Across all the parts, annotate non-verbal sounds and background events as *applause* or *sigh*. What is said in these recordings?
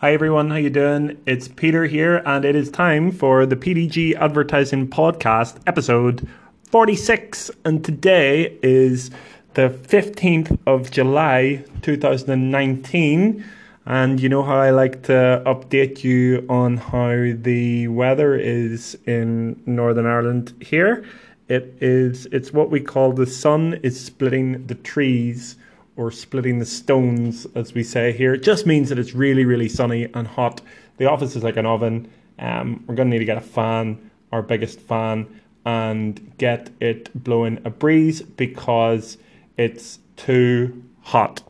Hi everyone, how you doing? It's Peter here, and it is time for the PDG Advertising Podcast, episode 46. And today is the 15th of July 2019. And you know how I like to update you on how the weather is in Northern Ireland here. It is it's what we call the sun is splitting the trees or splitting the stones, as we say here. It just means that it's really, really sunny and hot. The office is like an oven. Um, we're going to need to get a fan, our biggest fan, and get it blowing a breeze because it's too hot.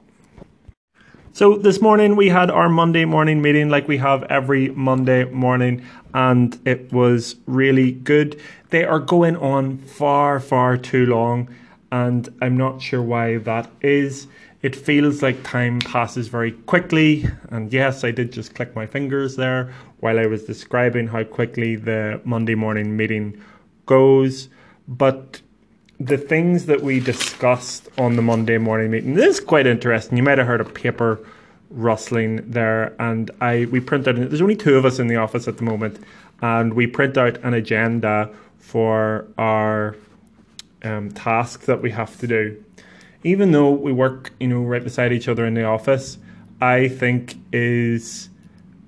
So this morning we had our Monday morning meeting like we have every Monday morning and it was really good. They are going on far far too long and I'm not sure why that is. It feels like time passes very quickly, and yes, I did just click my fingers there while I was describing how quickly the Monday morning meeting goes. But the things that we discussed on the Monday morning meeting, this is quite interesting. You might have heard a paper rustling there, and I we print out. There's only two of us in the office at the moment, and we print out an agenda for our um, task that we have to do. Even though we work, you know, right beside each other in the office, I think is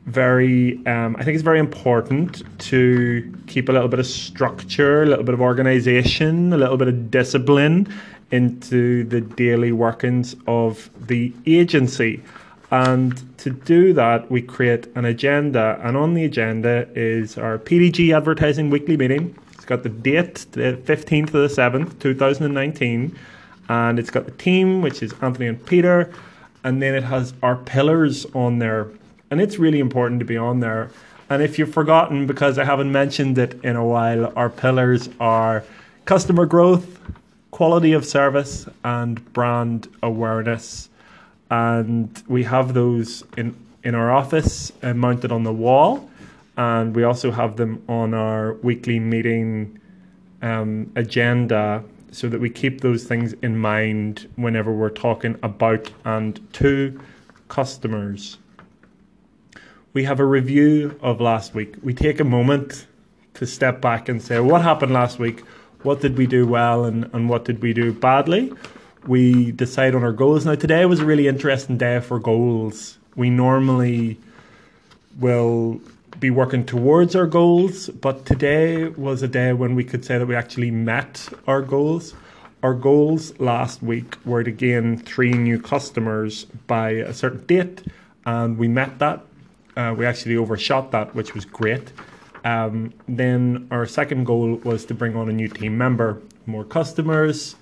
very um, I think it's very important to keep a little bit of structure, a little bit of organization, a little bit of discipline into the daily workings of the agency. And to do that, we create an agenda. And on the agenda is our PDG advertising weekly meeting got the date, the 15th of the 7th, 2019. And it's got the team, which is Anthony and Peter. And then it has our pillars on there. And it's really important to be on there. And if you've forgotten, because I haven't mentioned it in a while, our pillars are customer growth, quality of service, and brand awareness. And we have those in, in our office and mounted on the wall and we also have them on our weekly meeting um, agenda so that we keep those things in mind whenever we're talking about and to customers. We have a review of last week. We take a moment to step back and say, what happened last week? What did we do well and, and what did we do badly? We decide on our goals. Now, today was a really interesting day for goals. We normally will be working towards our goals, but today was a day when we could say that we actually met our goals. Our goals last week were to gain three new customers by a certain date, and we met that. Uh, we actually overshot that, which was great. Um, then our second goal was to bring on a new team member. More customers,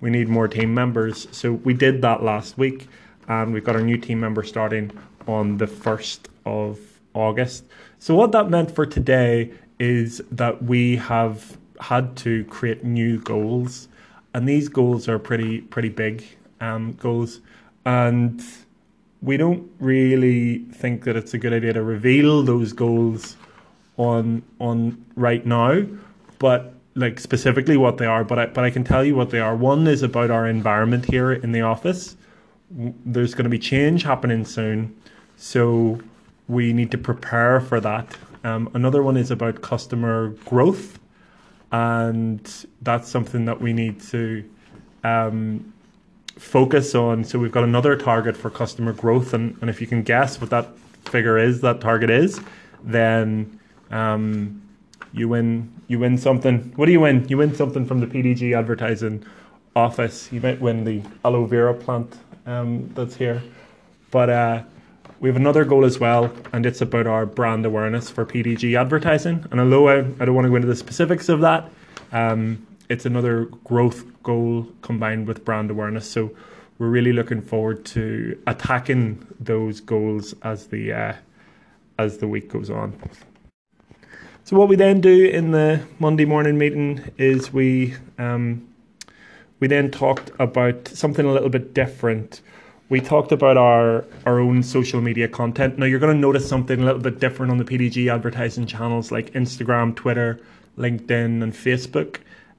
we need more team members. So we did that last week, and we've got our new team member starting on the 1st of August. So, what that meant for today is that we have had to create new goals, and these goals are pretty pretty big um, goals, and we don't really think that it's a good idea to reveal those goals on on right now, but like specifically what they are. But I but I can tell you what they are. One is about our environment here in the office. There's going to be change happening soon, so we need to prepare for that. Um, another one is about customer growth, and that's something that we need to um, focus on. So we've got another target for customer growth, and, and if you can guess what that figure is, that target is, then um, you win. You win something. What do you win? You win something from the PDG advertising office. You might win the aloe vera plant um, that's here, but. Uh, we have another goal as well, and it's about our brand awareness for PDG advertising. And although I, I don't want to go into the specifics of that, um, it's another growth goal combined with brand awareness. So we're really looking forward to attacking those goals as the uh, as the week goes on. So what we then do in the Monday morning meeting is we um, we then talked about something a little bit different we talked about our our own social media content. Now you're going to notice something a little bit different on the PDG advertising channels like Instagram, Twitter, LinkedIn, and Facebook.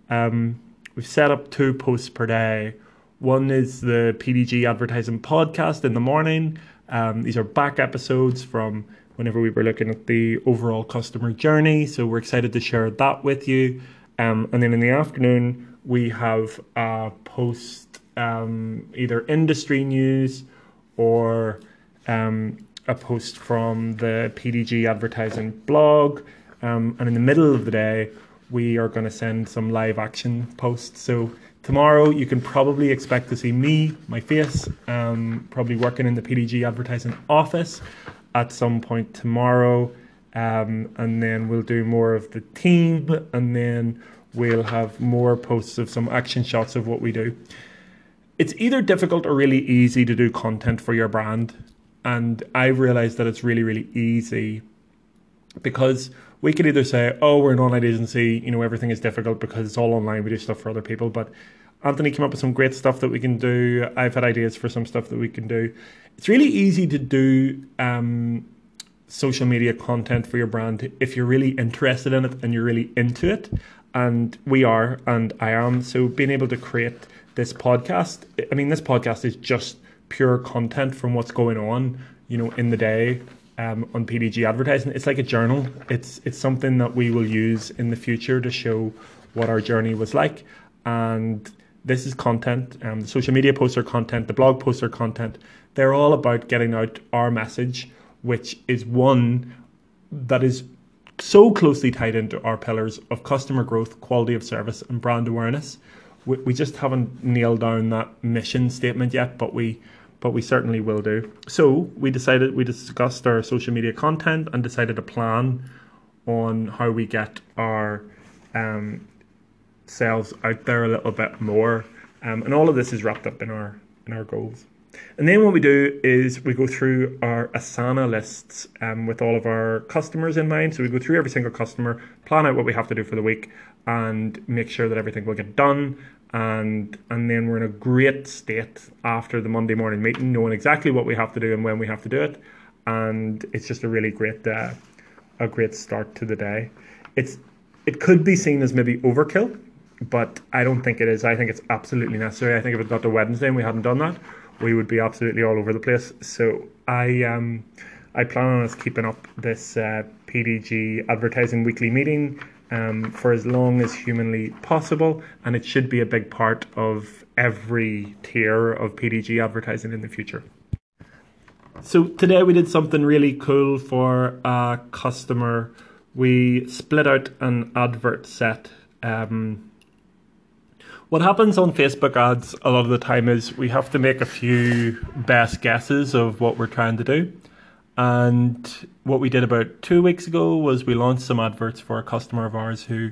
Um, we've set up two posts per day. One is the PDG advertising podcast in the morning, Um, these are back episodes from whenever we were looking at the overall customer journey. So we're excited to share that with you. Um, and then in the afternoon, we have a post um, either industry news or um, a post from the PDG advertising blog. Um, and in the middle of the day, we are going to send some live action posts. So tomorrow, you can probably expect to see me, my face, um, probably working in the PDG advertising office at some point tomorrow. Um, and then we'll do more of the team, and then we'll have more posts of some action shots of what we do. It's either difficult or really easy to do content for your brand. And I've realized that it's really, really easy because we could either say, oh, we're an online agency, you know, everything is difficult because it's all online, we do stuff for other people. But Anthony came up with some great stuff that we can do. I've had ideas for some stuff that we can do. It's really easy to do um, social media content for your brand if you're really interested in it and you're really into it. And we are, and I am. So being able to create this podcast, I mean, this podcast is just pure content from what's going on, you know, in the day um, on PDG advertising. It's like a journal. It's it's something that we will use in the future to show what our journey was like. And this is content. Um, the social media posts are content. The blog posts are content. They're all about getting out our message, which is one that is so closely tied into our pillars of customer growth, quality of service, and brand awareness. We, we just haven't nailed down that mission statement yet, but we but we certainly will do. So we decided we discussed our social media content and decided a plan on how we get our um, sales out there a little bit more. Um, and all of this is wrapped up in our in our goals. And then what we do is we go through our Asana lists um, with all of our customers in mind. So we go through every single customer, plan out what we have to do for the week, and make sure that everything will get done and and then we're in a great state after the Monday morning meeting, knowing exactly what we have to do and when we have to do it, and it's just a really great uh, a great start to the day. It's it could be seen as maybe overkill, but I don't think it is. I think it's absolutely necessary. I think if it got to Wednesday and we hadn't done that, we would be absolutely all over the place. So I um I plan on us keeping up this uh, PDG advertising weekly meeting um, for as long as humanly possible, and it should be a big part of every tier of PDG advertising in the future. So today we did something really cool for a customer. We split out an advert set. Um, what happens on Facebook ads a lot of the time is we have to make a few best guesses of what we're trying to do. And what we did about two weeks ago was we launched some adverts for a customer of ours who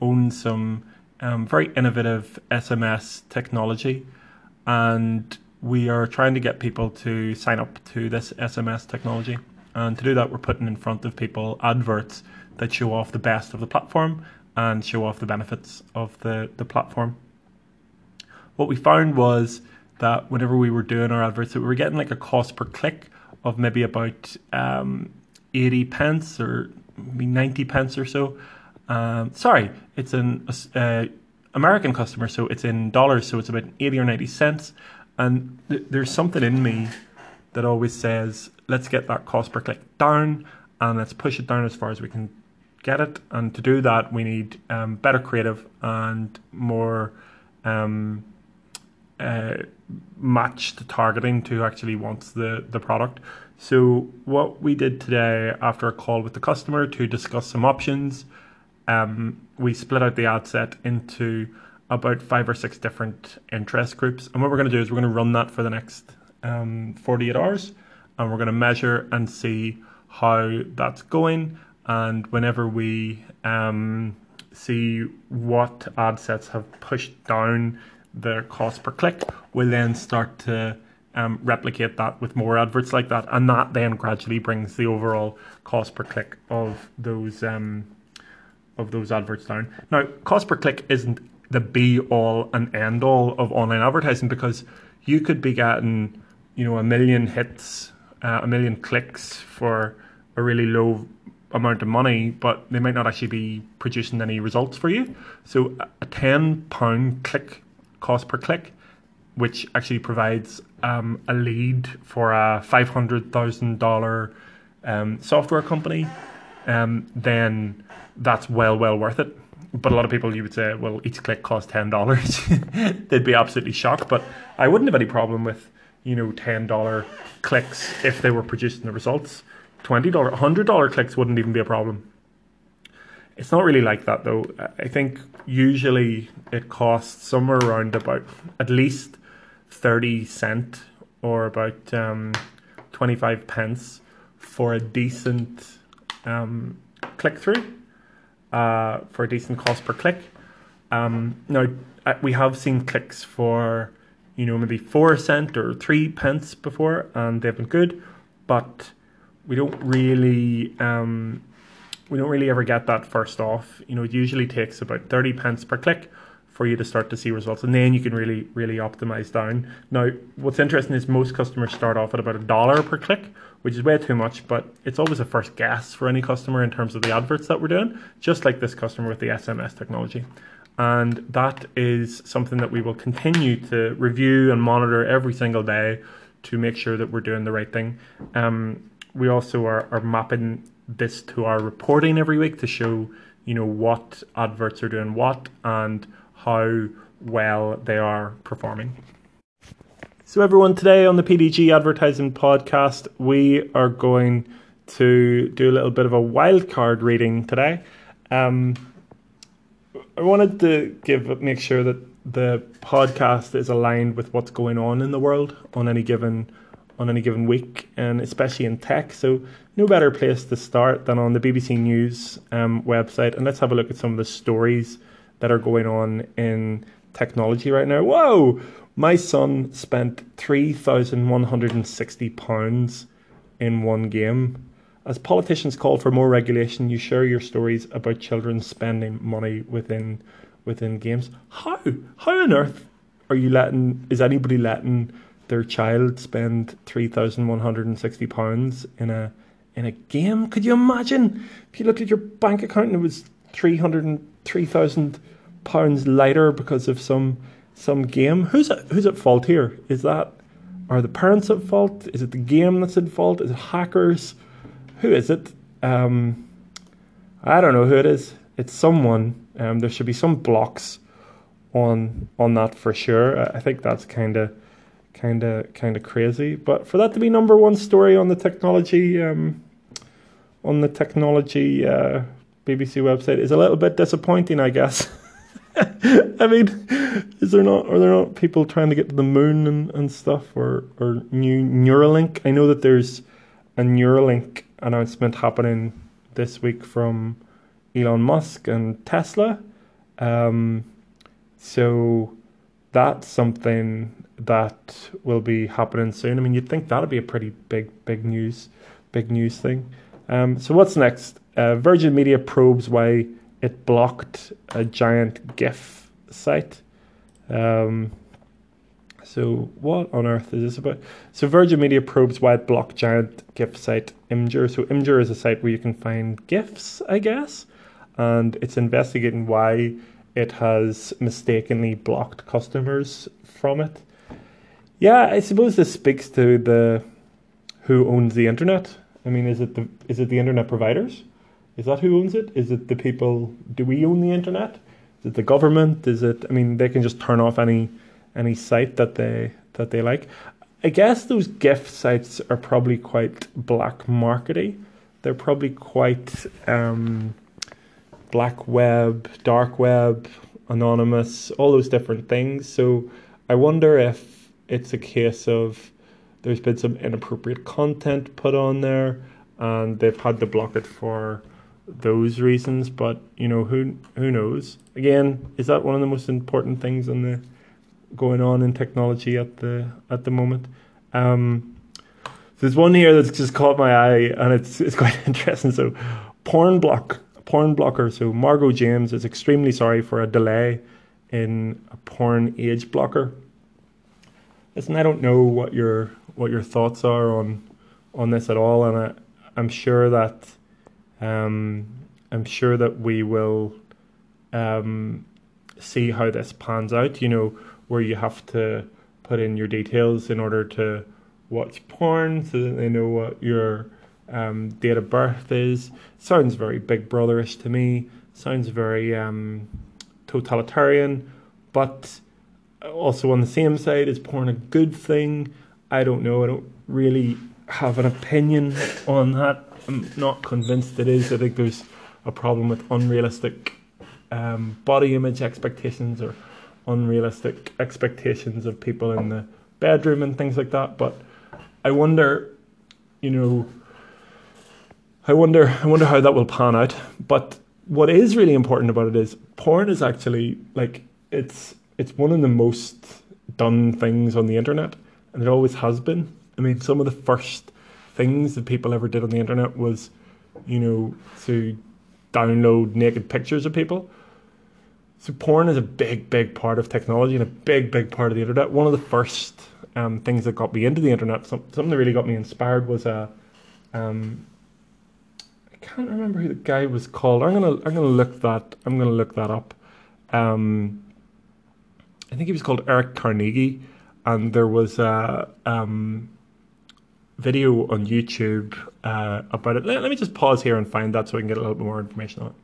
owns some um, very innovative SMS technology. And we are trying to get people to sign up to this SMS technology. And to do that, we're putting in front of people adverts that show off the best of the platform and show off the benefits of the, the platform. What we found was that whenever we were doing our adverts, that we were getting like a cost per click of maybe about um, 80 pence or maybe 90 pence or so. Um, sorry, it's an uh, American customer, so it's in dollars, so it's about 80 or 90 cents. And th- there's something in me that always says, let's get that cost per click down and let's push it down as far as we can get it. And to do that, we need um, better creative and more um, uh, match the targeting to actually wants the, the product. So what we did today after a call with the customer to discuss some options, um, we split out the ad set into about five or six different interest groups. And what we're going to do is we're going to run that for the next um, 48 hours and we're going to measure and see how that's going. And whenever we um, see what ad sets have pushed down their cost per click, we'll then start to um, replicate that with more adverts like that, and that then gradually brings the overall cost per click of those um, of those adverts down. Now, cost per click isn't the be all and end all of online advertising because you could be getting you know a million hits, uh, a million clicks for a really low amount of money, but they might not actually be producing any results for you. So a ten pound click cost per click which actually provides um, a lead for a five hundred thousand dollar um, software company, um, then that's well well worth it. But a lot of people, you would say, well, each click costs ten dollars. *laughs* They'd be absolutely shocked. But I wouldn't have any problem with you know ten dollar clicks if they were producing the results. Twenty dollar, hundred dollar clicks wouldn't even be a problem. It's not really like that though. I think usually it costs somewhere around about at least 30 cent or about um, 25 pence for a decent um, click through, uh, for a decent cost per click. Um, now, uh, we have seen clicks for, you know, maybe four cent or three pence before, and they've been good, but we don't really. Um, we don't really ever get that first off. You know, it usually takes about 30 pence per click for you to start to see results, and then you can really, really optimize down. Now, what's interesting is most customers start off at about a dollar per click, which is way too much, but it's always a first guess for any customer in terms of the adverts that we're doing, just like this customer with the SMS technology. And that is something that we will continue to review and monitor every single day to make sure that we're doing the right thing. Um, we also are, are mapping this to our reporting every week to show you know what adverts are doing what and how well they are performing. So everyone, today on the PDG Advertising Podcast, we are going to do a little bit of a wildcard reading today. Um, I wanted to give make sure that the podcast is aligned with what's going on in the world on any given on any given week, and especially in tech. So, no better place to start than on the BBC News um, website. And let's have a look at some of the stories that are going on in technology right now. Whoa! My son spent £3,160 in one game. As politicians call for more regulation, you share your stories about children spending money within within games. How? How on earth are you letting is anybody letting their child spend three thousand one hundred and sixty pounds in a in a game. Could you imagine if you looked at your bank account and it was three hundred and three thousand pounds lighter because of some some game? Who's at, who's at fault here? Is that are the parents at fault? Is it the game that's at fault? Is it hackers? Who is it? Um, I don't know who it is. It's someone. Um, there should be some blocks on on that for sure. I think that's kind of kind of kind of crazy. But for that to be number one story on the technology um, on the technology uh, BBC website is a little bit disappointing, I guess. *laughs* I mean, is there not are there not people trying to get to the moon and, and stuff or or new Neuralink? I know that there's a Neuralink announcement happening this week from Elon Musk and Tesla. Um, so that's something that will be happening soon. I mean, you'd think that'd be a pretty big, big news, big news thing. Um, so what's next? Uh, Virgin Media probes why it blocked a giant GIF site. Um, so what on earth is this about? So Virgin Media probes why it blocked giant GIF site Imgur. So Imgur is a site where you can find GIFs, I guess, and it's investigating why it has mistakenly blocked customers from it. Yeah, I suppose this speaks to the who owns the internet. I mean, is it the is it the internet providers? Is that who owns it? Is it the people? Do we own the internet? Is it the government? Is it? I mean, they can just turn off any any site that they that they like. I guess those GIF sites are probably quite black markety. They're probably quite um, black web, dark web, anonymous, all those different things. So I wonder if it's a case of there's been some inappropriate content put on there and they've had to block it for those reasons but you know who who knows? Again is that one of the most important things on the going on in technology at the at the moment? Um, there's one here that's just caught my eye and it's *laughs* it's quite interesting. So porn block porn blocker. So margot james is extremely sorry for a delay in a porn age blocker. Listen, I don't know what your what your thoughts are on on this at all, and I, I'm sure that um, I'm sure that we will um, see how this pans out. You know, where you have to put in your details in order to watch porn so that they know what your um, date of birth is. Sounds very Big Brotherish to me. Sounds very um, totalitarian, but also on the same side, is porn a good thing? I don't know. I don't really have an opinion on that. I'm not convinced it is. I think there's a problem with unrealistic um, body image expectations or unrealistic expectations of people in the bedroom and things like that. But I wonder, you know, I wonder, I wonder how that will pan out. But what is really important about it is porn is actually like it's it's one of the most done things on the internet, and it always has been. I mean, some of the first things that people ever did on the internet was, you know, to download naked pictures of people. So porn is a big, big part of technology and a big, big part of the internet. One of the first um, things that got me into the internet, something that really got me inspired, was a. Um, I can't remember who the guy was called. I'm gonna, I'm gonna look that. I'm gonna look that up. Um, I think he was called Eric Carnegie, and there was a um, video on YouTube uh, about it. Let, let, me just pause here and find that so we can get a little bit more information on it.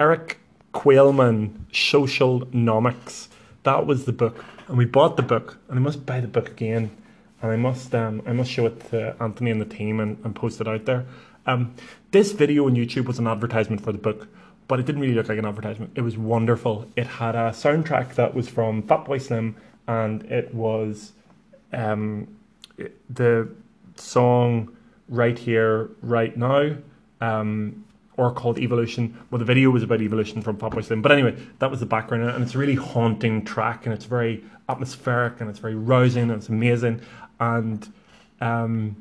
Erik Qualman, Socialnomics. That was the book, and we bought the book, and I must buy the book again, and I must um, I must show it to Anthony and the team and, and post it out there. Um, this video on YouTube was an advertisement for the book but it didn't really look like an advertisement. It was wonderful. It had a soundtrack that was from Fatboy Slim, and it was um, the song "Right Here, Right Now," um, or called "Evolution." Well, the video was about evolution from Fatboy Slim, but anyway, that was the background, and it's a really haunting track, and it's very atmospheric, and it's very rousing, and it's amazing, and um,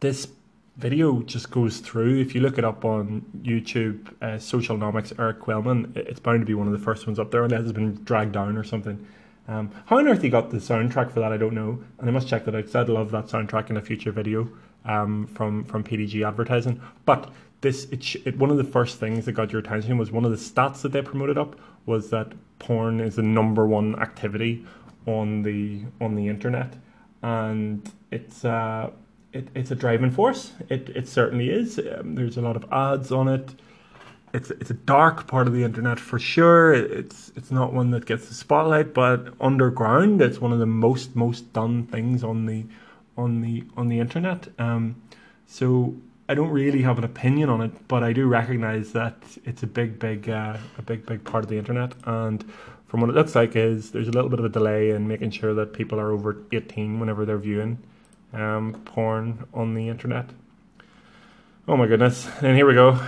this video just goes through. If you look it up on YouTube, uh, Socialnomics, Erik Qualman, it's bound to be one of the first ones up there, unless it's been dragged down or something. Um, how on earth he got the soundtrack for that, I don't know, and I must check that out because I'd love that soundtrack in a future video um, from from PDG advertising. But this, it, it, one of the first things that got your attention was one of the stats that they promoted up was that porn is the number one activity on the on the internet, and it's uh, it, it's a driving force. It it certainly is. Um, there's a lot of ads on it. It's it's a dark part of the internet for sure. It's it's not one that gets the spotlight, but underground, it's one of the most most done things on the on the on the internet. Um, so I don't really have an opinion on it, but I do recognize that it's a big big uh, a big big part of the internet and from what it looks like is there's a little bit of a delay in making sure that people are over 18 whenever they're viewing um, porn on the internet. Oh my goodness. And here we go.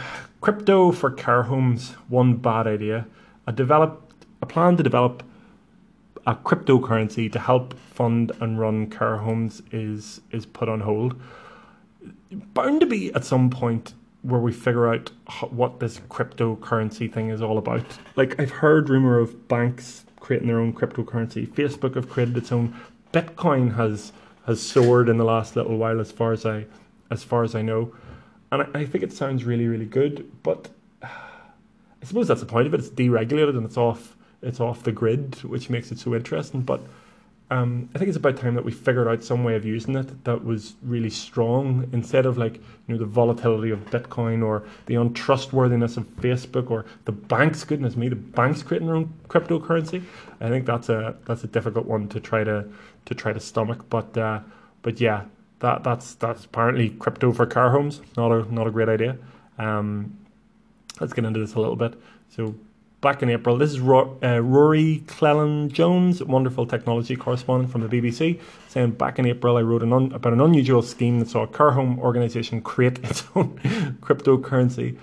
Crypto for car homes, one bad idea. A develop a plan to develop a cryptocurrency to help fund and run car homes is is put on hold. Bound to be at some point where we figure out what this cryptocurrency thing is all about. Like I've heard rumor of banks creating their own cryptocurrency. Facebook have created its own. Bitcoin has has soared in the last little while, as far as I as far as I know, and I, I think it sounds really really good. But I suppose that's the point of it. It's deregulated and it's off it's off the grid, which makes it so interesting. But um, I think it's about time that we figured out some way of using it that was really strong instead of like you know the volatility of Bitcoin or the untrustworthiness of Facebook or the banks. Goodness me, the banks creating their own cryptocurrency. I think that's a that's a difficult one to try to to try to stomach. But uh, but yeah, that that's that's apparently crypto for car homes. Not a not a great idea. Um, let's get into this a little bit. So back in April. This is uh, Rory Cellan Jones, wonderful technology correspondent from the BBC, saying back in April I wrote an un- about an unusual scheme that saw a car home organisation create its *laughs* own cryptocurrency.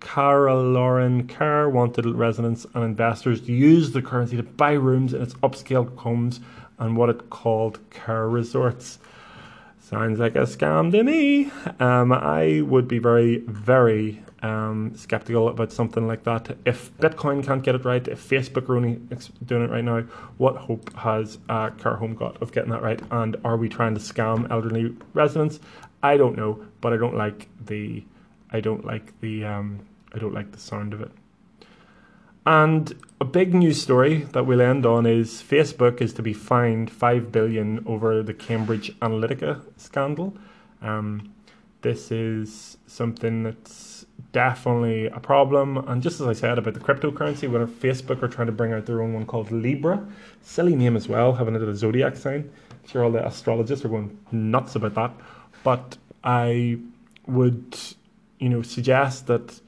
Cara Lauren wanted residents and investors to use the currency to buy rooms in its upscale homes and what it called car resorts. Sounds like a scam to me. Um, I would be very, very um, skeptical about something like that. If Bitcoin can't get it right, if Facebook are only doing it right now, what hope has uh, Home got of getting that right? And are we trying to scam elderly residents? I don't know, but I don't like the, I don't like the, um, I don't like the sound of it. And a big news story that we'll end on is Facebook is to be fined five billion over the Cambridge Analytica scandal. Um, this is something that's definitely a problem. And just as I said about the cryptocurrency, when Facebook are trying to bring out their own one called Libra, silly name as well, having it as a zodiac sign. I'm sure all the astrologists are going nuts about that. But I would, you know, suggest that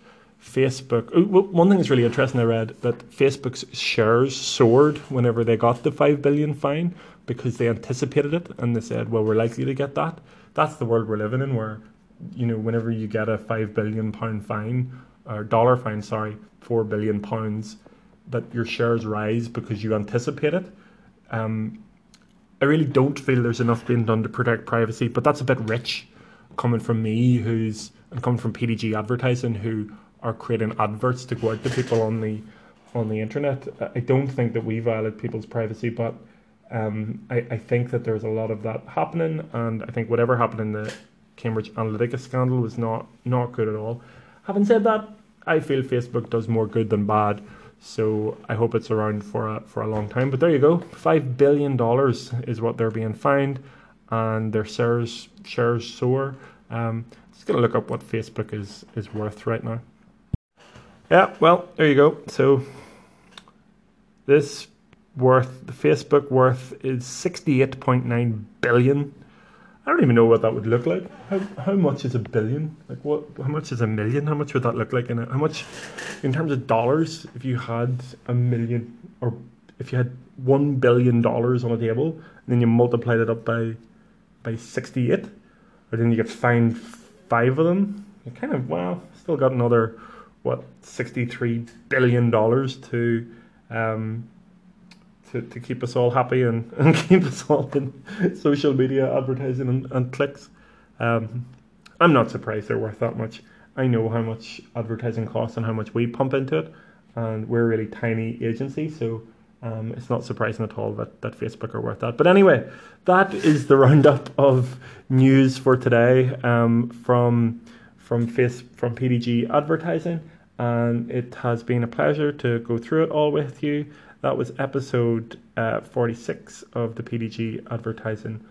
Facebook. One thing that's really interesting, I read that Facebook's shares soared whenever they got the five billion fine because they anticipated it and they said, "Well, we're likely to get that." That's the world we're living in, where you know, whenever you get a five billion pound fine or dollar fine, sorry, four billion pounds, that your shares rise because you anticipate it. Um, I really don't feel there's enough being done to protect privacy, but that's a bit rich coming from me, who's and coming from PDG Advertising, who are creating adverts to go out to people on the on the internet. I don't think that we violate people's privacy, but um, I, I think that there's a lot of that happening, and I think whatever happened in the Cambridge Analytica scandal was not not good at all. Having said that, I feel Facebook does more good than bad, so I hope it's around for a, for a long time. But there you go, five billion dollars is what they're being fined, and their shares shares soar. Um, just gonna look up what Facebook is is worth right now. Yeah, well, there you go. So this worth, the Facebook worth is 68.9 billion. I don't even know what that would look like. How, how much is a billion? Like what? How much is a million? How much would that look like in it? How much, in terms of dollars, if you had a million or if you had one billion dollars on a table and then you multiplied it up by by sixty eight, or then you get fined five of them, you kind of wow, still got another what sixty three billion dollars to um, to, to keep us all happy and, *laughs* and keep us all in social media advertising and, and clicks. Um, I'm not surprised they're worth that much. I know how much advertising costs and how much we pump into it, and we're a really tiny agency, so um, it's not surprising at all that, that Facebook are worth that. But anyway, that is the *laughs* roundup of news for today um, from from face from PDG Advertising, and it has been a pleasure to go through it all with you. That was episode uh, 46 of the PDG Advertising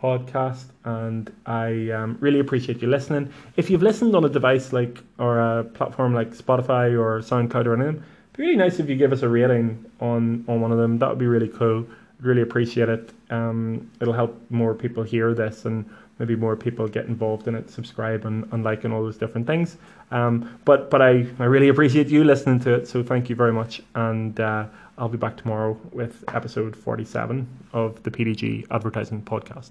podcast, and I um, really appreciate you listening. If you've listened on a device like or a platform like Spotify or SoundCloud or anything, it'd be really nice if you give us a rating on on one of them. That would be really cool. I'd really appreciate it. Um, it'll help more people hear this and maybe more people get involved in it, subscribe and, and like and all those different things. Um, but but I, I really appreciate you listening to it, so thank you very much. And uh, I'll be back tomorrow with episode 47 of the PDG Advertising Podcast.